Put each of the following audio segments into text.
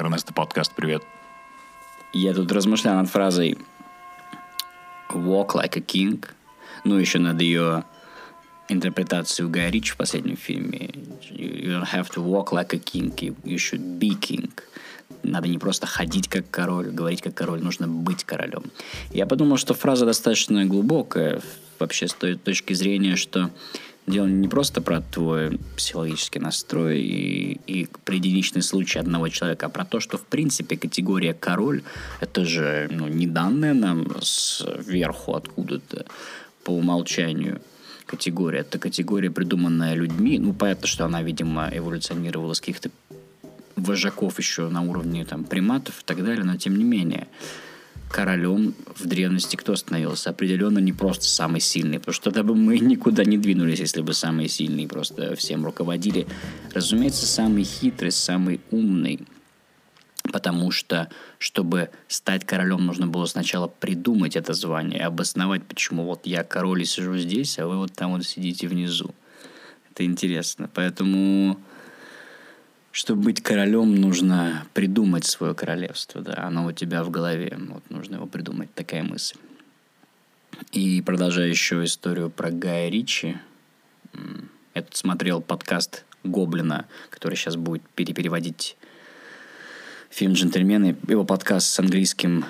Эрнесто подкаст, привет. Я тут размышлял над фразой «walk like a king», ну, еще над ее интерпретацией у Гая Ричи в последнем фильме. You don't have to walk like a king, you should be king. Надо не просто ходить как король, говорить как король, нужно быть королем. Я подумал, что фраза достаточно глубокая, вообще с той точки зрения, что дело не просто про твой психологический настрой и, и про единичный случай одного человека, а про то, что в принципе категория король это же ну, не данная нам сверху откуда-то по умолчанию категория. Это категория, придуманная людьми. Ну, понятно, что она, видимо, эволюционировала с каких-то вожаков еще на уровне там, приматов и так далее, но тем не менее королем в древности кто становился? Определенно не просто самый сильный, потому что тогда бы мы никуда не двинулись, если бы самые сильные просто всем руководили. Разумеется, самый хитрый, самый умный, потому что, чтобы стать королем, нужно было сначала придумать это звание, обосновать, почему вот я король и сижу здесь, а вы вот там вот сидите внизу. Это интересно. Поэтому чтобы быть королем, нужно придумать свое королевство, да, оно у тебя в голове, вот нужно его придумать, такая мысль. И продолжая еще историю про Гая Ричи, я тут смотрел подкаст Гоблина, который сейчас будет перепереводить фильм «Джентльмены», его подкаст с английским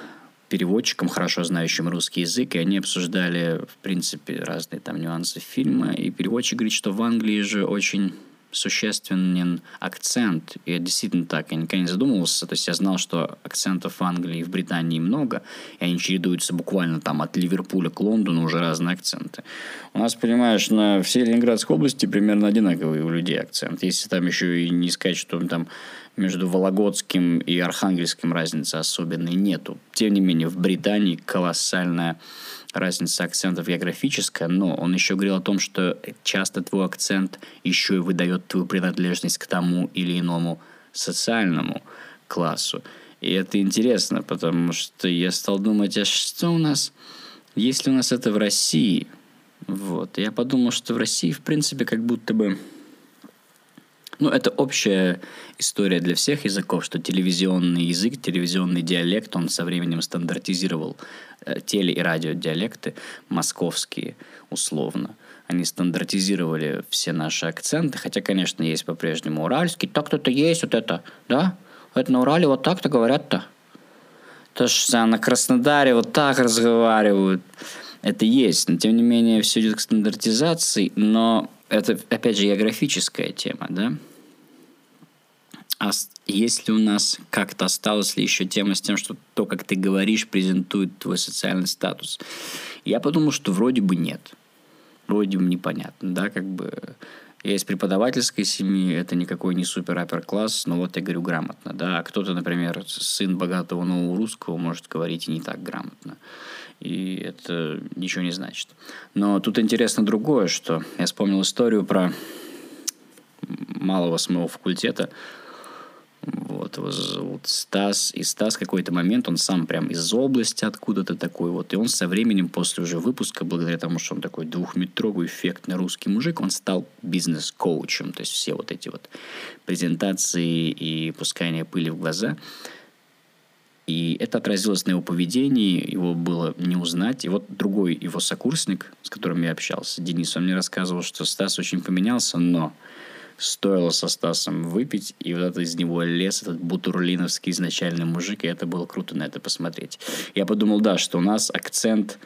переводчиком, хорошо знающим русский язык, и они обсуждали, в принципе, разные там нюансы фильма, и переводчик говорит, что в Англии же очень существенен акцент. И действительно так. Я никогда не задумывался. То есть я знал, что акцентов в Англии и в Британии много, и они чередуются буквально там от Ливерпуля к Лондону уже разные акценты. У нас, понимаешь, на всей Ленинградской области примерно одинаковый у людей акцент. Если там еще и не сказать, что там между Вологодским и Архангельским разницы особенной нету. Тем не менее, в Британии колоссальная разница акцентов географическая, но он еще говорил о том, что часто твой акцент еще и выдает твою принадлежность к тому или иному социальному классу. И это интересно, потому что я стал думать, а что у нас, если у нас это в России? Вот. Я подумал, что в России, в принципе, как будто бы ну, это общая история для всех языков, что телевизионный язык, телевизионный диалект, он со временем стандартизировал э, теле- и радиодиалекты московские, условно. Они стандартизировали все наши акценты, хотя, конечно, есть по-прежнему уральский. Так кто-то есть, вот это, да? Это на Урале вот так-то говорят-то. То, что на Краснодаре вот так разговаривают. Это есть, но тем не менее все идет к стандартизации, но это, опять же, географическая тема, да? А если у нас как-то осталась ли еще тема с тем, что то, как ты говоришь, презентует твой социальный статус? Я подумал, что вроде бы нет. Вроде бы непонятно, да, как бы... Я из преподавательской семьи, это никакой не супер-апер класс, но вот я говорю грамотно, да. А кто-то, например, сын богатого нового русского может говорить и не так грамотно. И это ничего не значит. Но тут интересно другое, что я вспомнил историю про малого с моего факультета, вот, его зовут Стас. И Стас какой-то момент, он сам прям из области откуда-то такой вот. И он со временем, после уже выпуска, благодаря тому, что он такой двухметровый, эффектный русский мужик, он стал бизнес-коучем. То есть все вот эти вот презентации и пускание пыли в глаза. И это отразилось на его поведении, его было не узнать. И вот другой его сокурсник, с которым я общался, Денис, он мне рассказывал, что Стас очень поменялся, но стоило со Стасом выпить, и вот это из него лес, этот бутурлиновский изначальный мужик, и это было круто на это посмотреть. Я подумал, да, что у нас акцент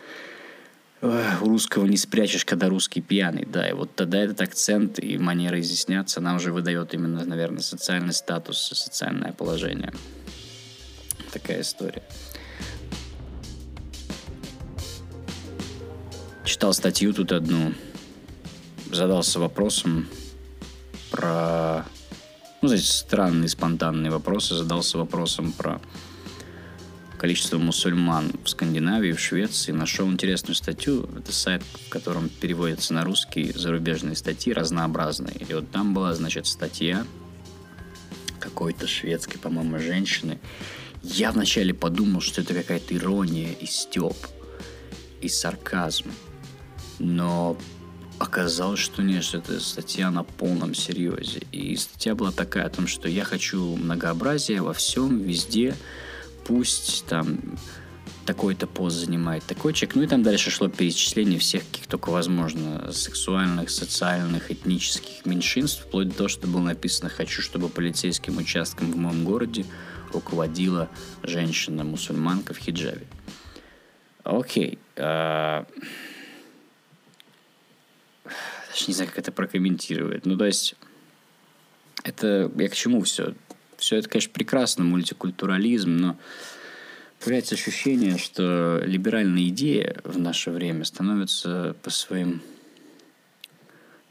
у русского не спрячешь, когда русский пьяный, да, и вот тогда этот акцент и манера изъясняться нам уже выдает именно, наверное, социальный статус, социальное положение. Такая история. Читал статью тут одну, задался вопросом, про... Ну, знаете, странные, спонтанные вопросы. Задался вопросом про количество мусульман в Скандинавии, в Швеции. Нашел интересную статью. Это сайт, в котором переводятся на русский зарубежные статьи разнообразные. И вот там была, значит, статья какой-то шведской, по-моему, женщины. Я вначале подумал, что это какая-то ирония и степ, и сарказм. Но оказалось, что нет, что это статья на полном серьезе. И статья была такая о том, что я хочу многообразия во всем, везде. Пусть там такой-то пост занимает такой человек. Ну и там дальше шло перечисление всех, каких только возможно, сексуальных, социальных, этнических меньшинств, вплоть до того, что было написано «Хочу, чтобы полицейским участком в моем городе руководила женщина-мусульманка в хиджабе». Окей. А... Даже не знаю, как это прокомментировать. Ну, то есть, это я к чему все? Все это, конечно, прекрасно, мультикультурализм, но появляется ощущение, что либеральные идеи в наше время становятся по своим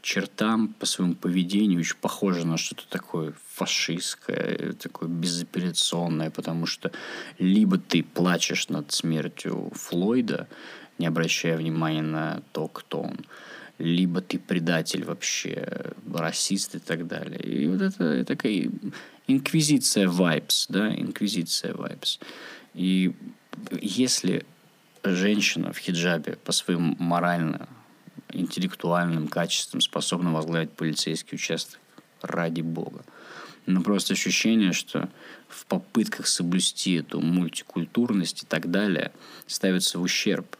чертам, по своему поведению очень похожи на что-то такое фашистское, такое безапелляционное, потому что либо ты плачешь над смертью Флойда, не обращая внимания на то, кто он, либо ты предатель вообще, расист и так далее. И вот это такая инквизиция vibes, да, инквизиция vibes. И если женщина в хиджабе по своим морально интеллектуальным качествам способна возглавить полицейский участок, ради бога. Но просто ощущение, что в попытках соблюсти эту мультикультурность и так далее ставится в ущерб.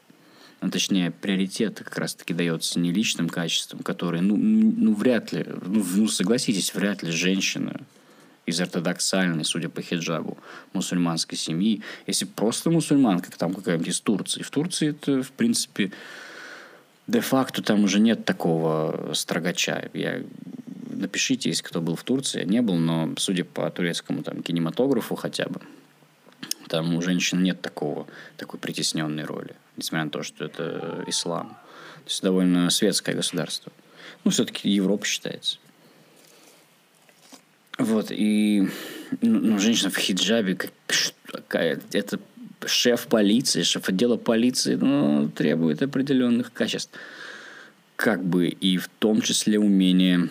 Ну, точнее, приоритет как раз-таки дается не личным качествам, которые, ну, ну вряд ли, ну, ну согласитесь, вряд ли женщина из ортодоксальной, судя по хиджабу, мусульманской семьи. Если просто мусульманка, там какая-нибудь из Турции. В Турции это, в принципе, де-факто там уже нет такого строгача. Я напишите, если кто был в Турции, я не был, но судя по турецкому там кинематографу хотя бы, там у женщин нет такого, такой притесненной роли, несмотря на то, что это ислам. То есть довольно светское государство. Ну, все-таки Европа считается. Вот, и ну, ну, женщина в хиджабе, как, какая, это шеф полиции, шеф отдела полиции, ну, требует определенных качеств. Как бы и в том числе умение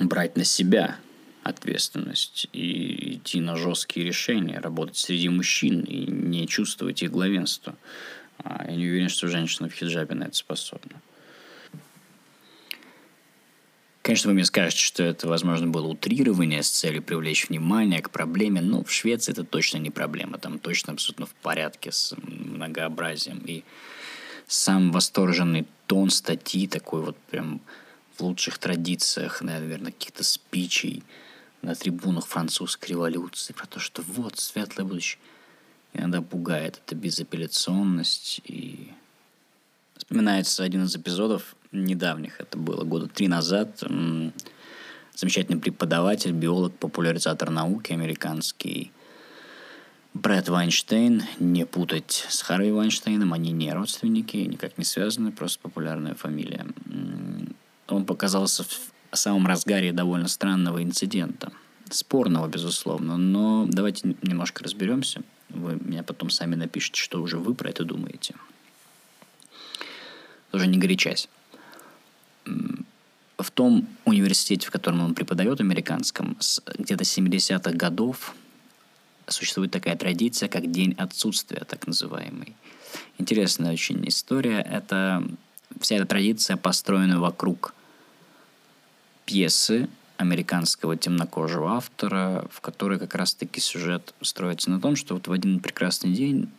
брать на себя ответственность и идти на жесткие решения, работать среди мужчин и не чувствовать их главенство. А я не уверен, что женщина в хиджабе на это способна. Конечно, вы мне скажете, что это, возможно, было утрирование с целью привлечь внимание к проблеме, но в Швеции это точно не проблема. Там точно абсолютно в порядке с многообразием. И сам восторженный тон статьи, такой вот прям в лучших традициях, наверное, каких-то спичей на трибунах французской революции, про то, что вот, светлое будущее. Иногда пугает эта безапелляционность. И вспоминается один из эпизодов недавних, это было года три назад, замечательный преподаватель, биолог, популяризатор науки американский Брэд Вайнштейн, не путать с Харви Вайнштейном, они не родственники, никак не связаны, просто популярная фамилия. Он показался в самом разгаре довольно странного инцидента. Спорного, безусловно, но давайте немножко разберемся. Вы меня потом сами напишите, что уже вы про это думаете. Тоже не горячась в том университете, в котором он преподает, американском, с где-то 70-х годов существует такая традиция, как День отсутствия, так называемый. Интересная очень история. Это вся эта традиция построена вокруг пьесы американского темнокожего автора, в которой как раз-таки сюжет строится на том, что вот в один прекрасный день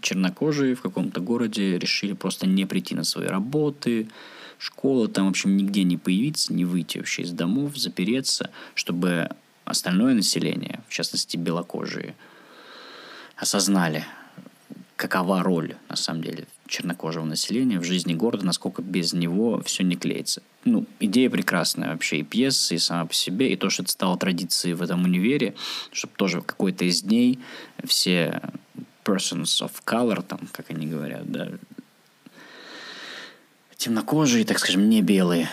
чернокожие в каком-то городе решили просто не прийти на свои работы, школа, там, в общем, нигде не появиться, не выйти вообще из домов, запереться, чтобы остальное население, в частности белокожие, осознали, какова роль, на самом деле, чернокожего населения в жизни города, насколько без него все не клеится. Ну, идея прекрасная вообще, и пьеса, и сама по себе, и то, что это стало традицией в этом универе, чтобы тоже какой-то из дней все persons of color, там, как они говорят, да, темнокожие, так скажем, не белые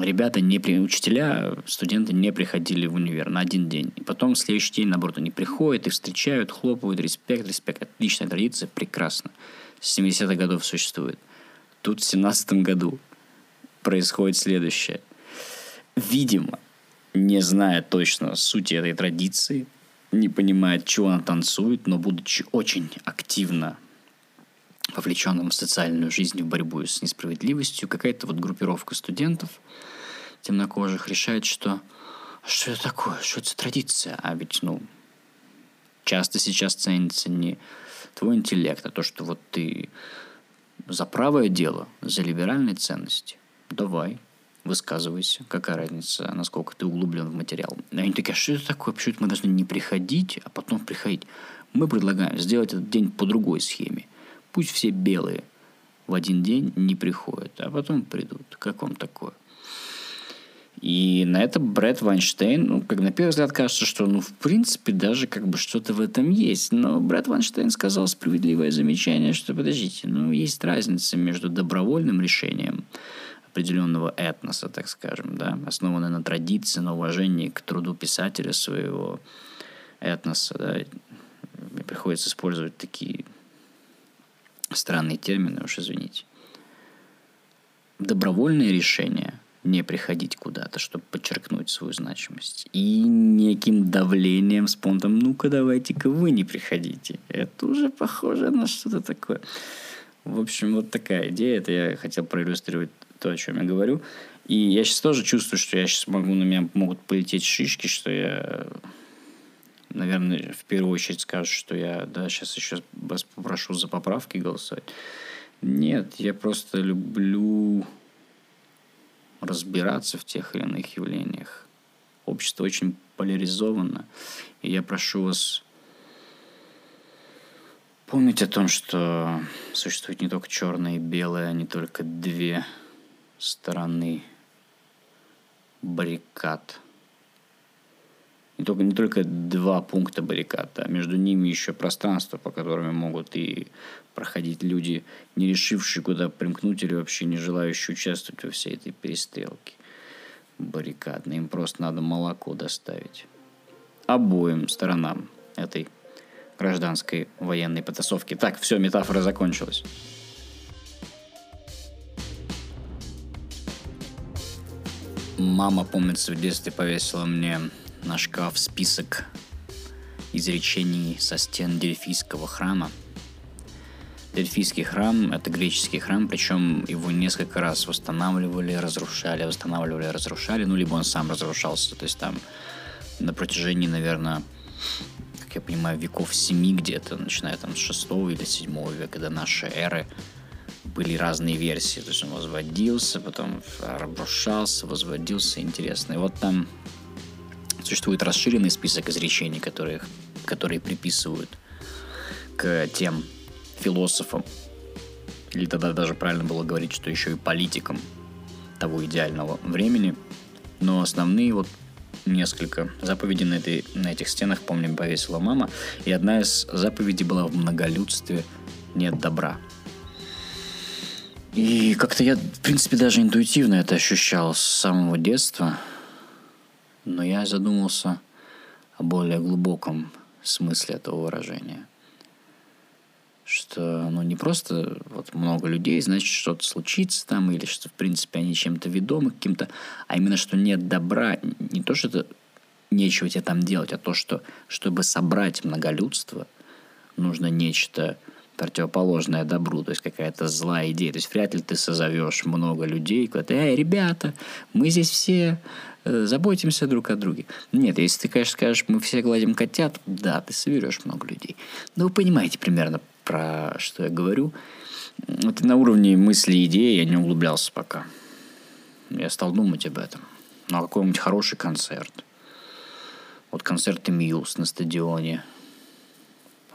ребята, не при... учителя, студенты не приходили в универ на один день. И потом в следующий день, наоборот, они приходят, их встречают, хлопают, респект, респект. Отличная традиция, прекрасно. С 70-х годов существует. Тут в 17 году происходит следующее. Видимо, не зная точно сути этой традиции, не понимая, чего она танцует, но будучи очень активно вовлеченным в социальную жизнь, в борьбу с несправедливостью, какая-то вот группировка студентов темнокожих решает, что что это такое, что это за традиция, а ведь, ну, часто сейчас ценится не твой интеллект, а то, что вот ты за правое дело, за либеральные ценности. Давай, высказывайся. Какая разница, насколько ты углублен в материал. И они такие, а что это такое? Почему мы должны не приходить, а потом приходить? Мы предлагаем сделать этот день по другой схеме. Пусть все белые в один день не приходят, а потом придут. Как вам такое? И на это Брэд Вайнштейн, ну, как на первый взгляд кажется, что, ну, в принципе, даже как бы что-то в этом есть. Но Брэд Вайнштейн сказал справедливое замечание, что, подождите, ну, есть разница между добровольным решением определенного этноса, так скажем, да, основанной на традиции, на уважении к труду писателя своего этноса, да. Мне приходится использовать такие странные термины, уж извините. Добровольное решение не приходить куда-то, чтобы подчеркнуть свою значимость. И неким давлением, спонтом, ну-ка давайте-ка вы не приходите. Это уже похоже на что-то такое. В общем, вот такая идея. Это я хотел проиллюстрировать то, о чем я говорю. И я сейчас тоже чувствую, что я сейчас могу, на меня могут полететь шишки, что я наверное, в первую очередь скажут, что я, да, сейчас еще вас попрошу за поправки голосовать. Нет, я просто люблю разбираться в тех или иных явлениях. Общество очень поляризовано, и я прошу вас помнить о том, что существует не только черное и белое, а не только две стороны баррикад – не только, не только два пункта баррикад, а между ними еще пространство, по которым могут и проходить люди, не решившие, куда примкнуть или вообще не желающие участвовать во всей этой перестрелке баррикадной. Им просто надо молоко доставить. Обоим сторонам этой гражданской военной потасовки. Так, все, метафора закончилась. Мама, помнится, в детстве повесила мне на шкаф список изречений со стен Дельфийского храма. Дельфийский храм – это греческий храм, причем его несколько раз восстанавливали, разрушали, восстанавливали, разрушали, ну, либо он сам разрушался, то есть там на протяжении, наверное, как я понимаю, веков семи где-то, начиная там с шестого или седьмого века до нашей эры, были разные версии. То есть он возводился, потом разрушался, возводился, интересно. И вот там Существует расширенный список изречений, которые, которые приписывают к тем философам, или тогда даже правильно было говорить, что еще и политикам того идеального времени. Но основные вот несколько заповедей на, этой, на этих стенах, помним, повесила мама. И одна из заповедей была в многолюдстве «нет добра». И как-то я, в принципе, даже интуитивно это ощущал с самого детства – но я задумался о более глубоком смысле этого выражения. Что, ну, не просто вот много людей, значит, что-то случится там, или что, в принципе, они чем-то ведомы каким-то, а именно, что нет добра, не то, что это нечего тебе там делать, а то, что, чтобы собрать многолюдство, нужно нечто противоположное добру, то есть какая-то злая идея. То есть вряд ли ты созовешь много людей, когда «Эй, ребята, мы здесь все э, заботимся друг о друге». Нет, если ты, конечно, скажешь «Мы все гладим котят», да, ты соберешь много людей. Но вы понимаете примерно, про что я говорю. Это на уровне мысли и идеи я не углублялся пока. Я стал думать об этом. На какой-нибудь хороший концерт. Вот концерты Мьюз на стадионе –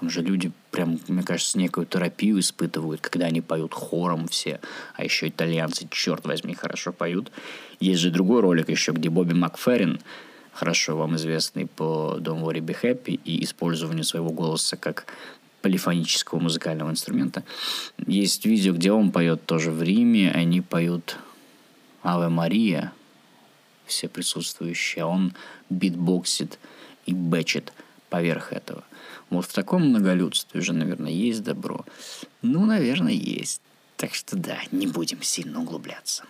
же люди прям, мне кажется, некую терапию испытывают, когда они поют хором все. А еще итальянцы, черт возьми, хорошо поют. Есть же другой ролик еще, где Бобби Макферрин, хорошо вам известный по Don't Worry Be Happy и использованию своего голоса как полифонического музыкального инструмента. Есть видео, где он поет тоже в Риме, они поют Аве Мария, все присутствующие, а он битбоксит и бэчит поверх этого. Вот в таком многолюдстве уже, наверное, есть добро. Ну, наверное, есть. Так что да, не будем сильно углубляться.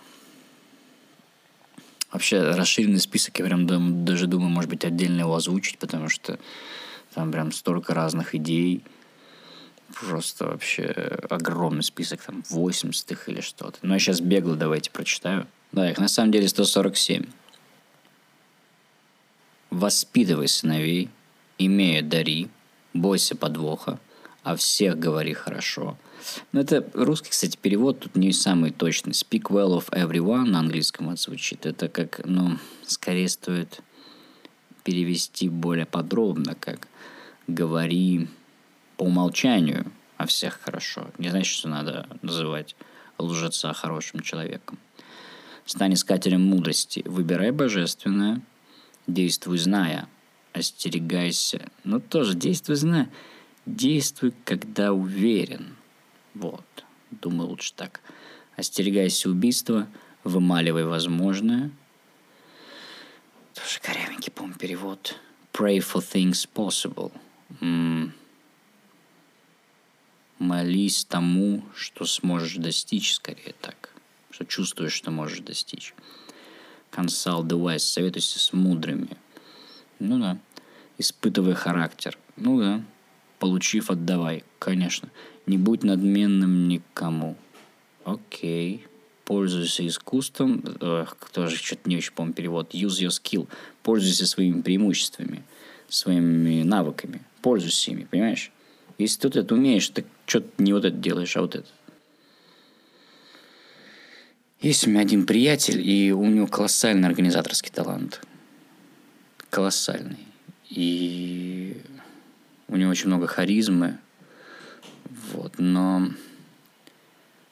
Вообще, расширенный список, я прям даже думаю, может быть, отдельно его озвучить, потому что там прям столько разных идей. Просто вообще огромный список, там 80 их или что-то. Но я сейчас бегло давайте прочитаю. Да, их на самом деле 147. Воспитывай сыновей, имея дари, бойся подвоха, а всех говори хорошо. Но это русский, кстати, перевод тут не самый точный. Speak well of everyone на английском это звучит. Это как, ну, скорее стоит перевести более подробно, как говори по умолчанию о всех хорошо. Не значит, что надо называть лжеца хорошим человеком. Стань искателем мудрости, выбирай божественное, действуй зная, остерегайся. Ну, тоже действуй зная. Действуй, когда уверен. Вот. Думаю, лучше так. Остерегайся убийства, вымаливай возможное. Тоже корявенький, по перевод. Pray for things possible. М- молись тому, что сможешь достичь, скорее так. Что чувствуешь, что можешь достичь. Consult the wise. Советуйся с мудрыми. Ну да. Испытывай характер. Ну да. Получив, отдавай. Конечно. Не будь надменным никому. Окей. Пользуйся искусством. Эх, тоже что-то не очень помню перевод. Use your skill. Пользуйся своими преимуществами, своими навыками. Пользуйся ими, понимаешь? Если ты вот это умеешь, ты что-то не вот это делаешь, а вот это. Есть у меня один приятель, и у него колоссальный организаторский талант. Колоссальный. И у него очень много харизмы. Вот. Но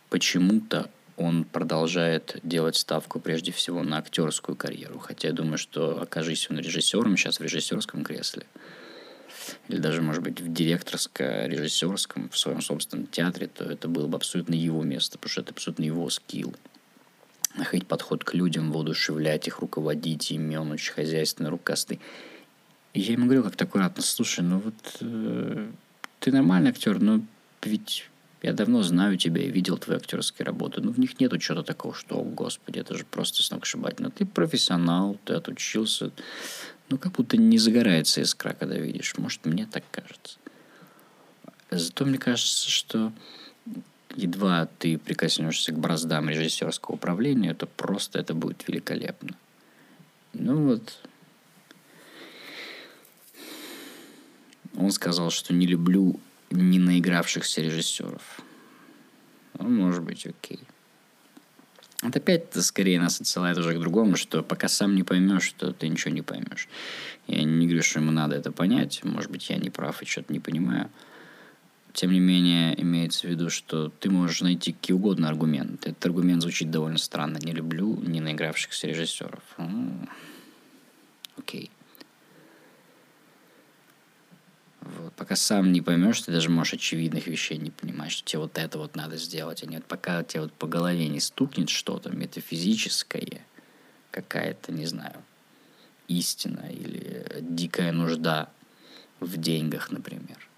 почему-то он продолжает делать ставку прежде всего на актерскую карьеру. Хотя я думаю, что окажись он режиссером сейчас в режиссерском кресле, или даже, может быть, в директорско-режиссерском, в своем собственном театре, то это было бы абсолютно его место, потому что это абсолютно его скилл находить подход к людям, воодушевлять их, руководить ими, он очень хозяйственный, рукастый. И я ему говорю как-то аккуратно, слушай, ну вот э, ты нормальный актер, но ведь я давно знаю тебя и видел твои актерские работы. Ну, в них нету чего-то такого, что, о, господи, это же просто сногсшибательно. Ты профессионал, ты отучился. Ну, как будто не загорается искра, когда видишь. Может, мне так кажется. Зато мне кажется, что едва ты прикоснешься к браздам режиссерского управления, то просто это будет великолепно. Ну вот. Он сказал, что не люблю не наигравшихся режиссеров. Ну, может быть, окей. Это опять -то скорее нас отсылает уже к другому, что пока сам не поймешь, что ты ничего не поймешь. Я не говорю, что ему надо это понять. Может быть, я не прав и что-то не понимаю. Тем не менее, имеется в виду, что ты можешь найти какие угодно аргументы. Этот аргумент звучит довольно странно. Не люблю не наигравшихся режиссеров. Окей. Вот. Пока сам не поймешь, ты даже можешь очевидных вещей не понимать, что тебе вот это вот надо сделать. А нет, пока тебе вот по голове не стукнет что-то метафизическое, какая-то, не знаю, истина или дикая нужда в деньгах, например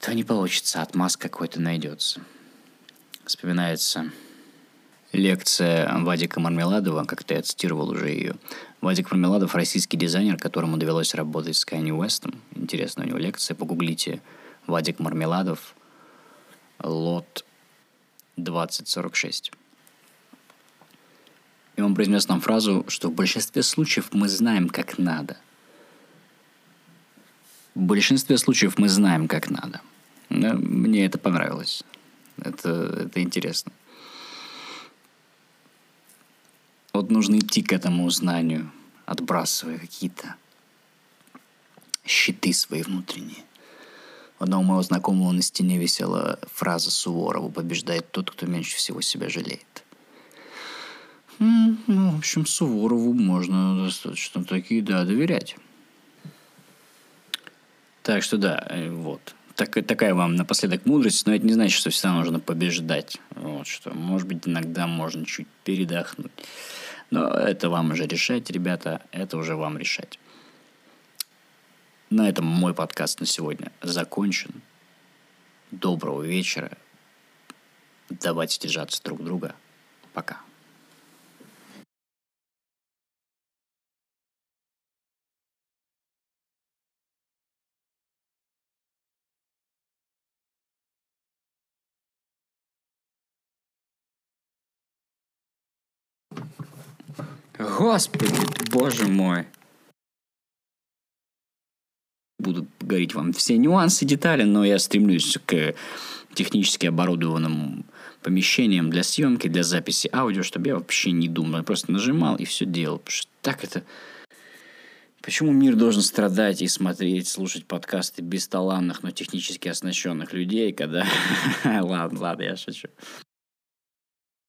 то не получится, отмаз какой-то найдется. Вспоминается лекция Вадика Мармеладова, как-то я цитировал уже ее. Вадик Мармеладов – российский дизайнер, которому довелось работать с Кайни Уэстом. Интересная у него лекция, погуглите. Вадик Мармеладов, лот 2046. И он произнес нам фразу, что в большинстве случаев мы знаем, как надо – в большинстве случаев мы знаем, как надо. Мне это понравилось. Это, это интересно. Вот нужно идти к этому знанию, отбрасывая какие-то щиты свои внутренние. У одного моего знакомого на стене висела фраза Суворова «Побеждает тот, кто меньше всего себя жалеет». Ну, в общем, Суворову можно достаточно такие, да, доверять. Так что да, э, вот. Так, такая вам напоследок мудрость, но это не значит, что всегда нужно побеждать. Вот что, может быть, иногда можно чуть передохнуть. Но это вам уже решать, ребята, это уже вам решать. На этом мой подкаст на сегодня закончен. Доброго вечера. Давайте держаться друг друга. Пока. Господи, боже мой. Буду говорить вам все нюансы, детали, но я стремлюсь к технически оборудованным помещениям для съемки, для записи аудио, чтобы я вообще не думал. Я просто нажимал и все делал. Потому что так это... Почему мир должен страдать и смотреть, слушать подкасты бесталанных, но технически оснащенных людей, когда... ладно, ладно, я шучу.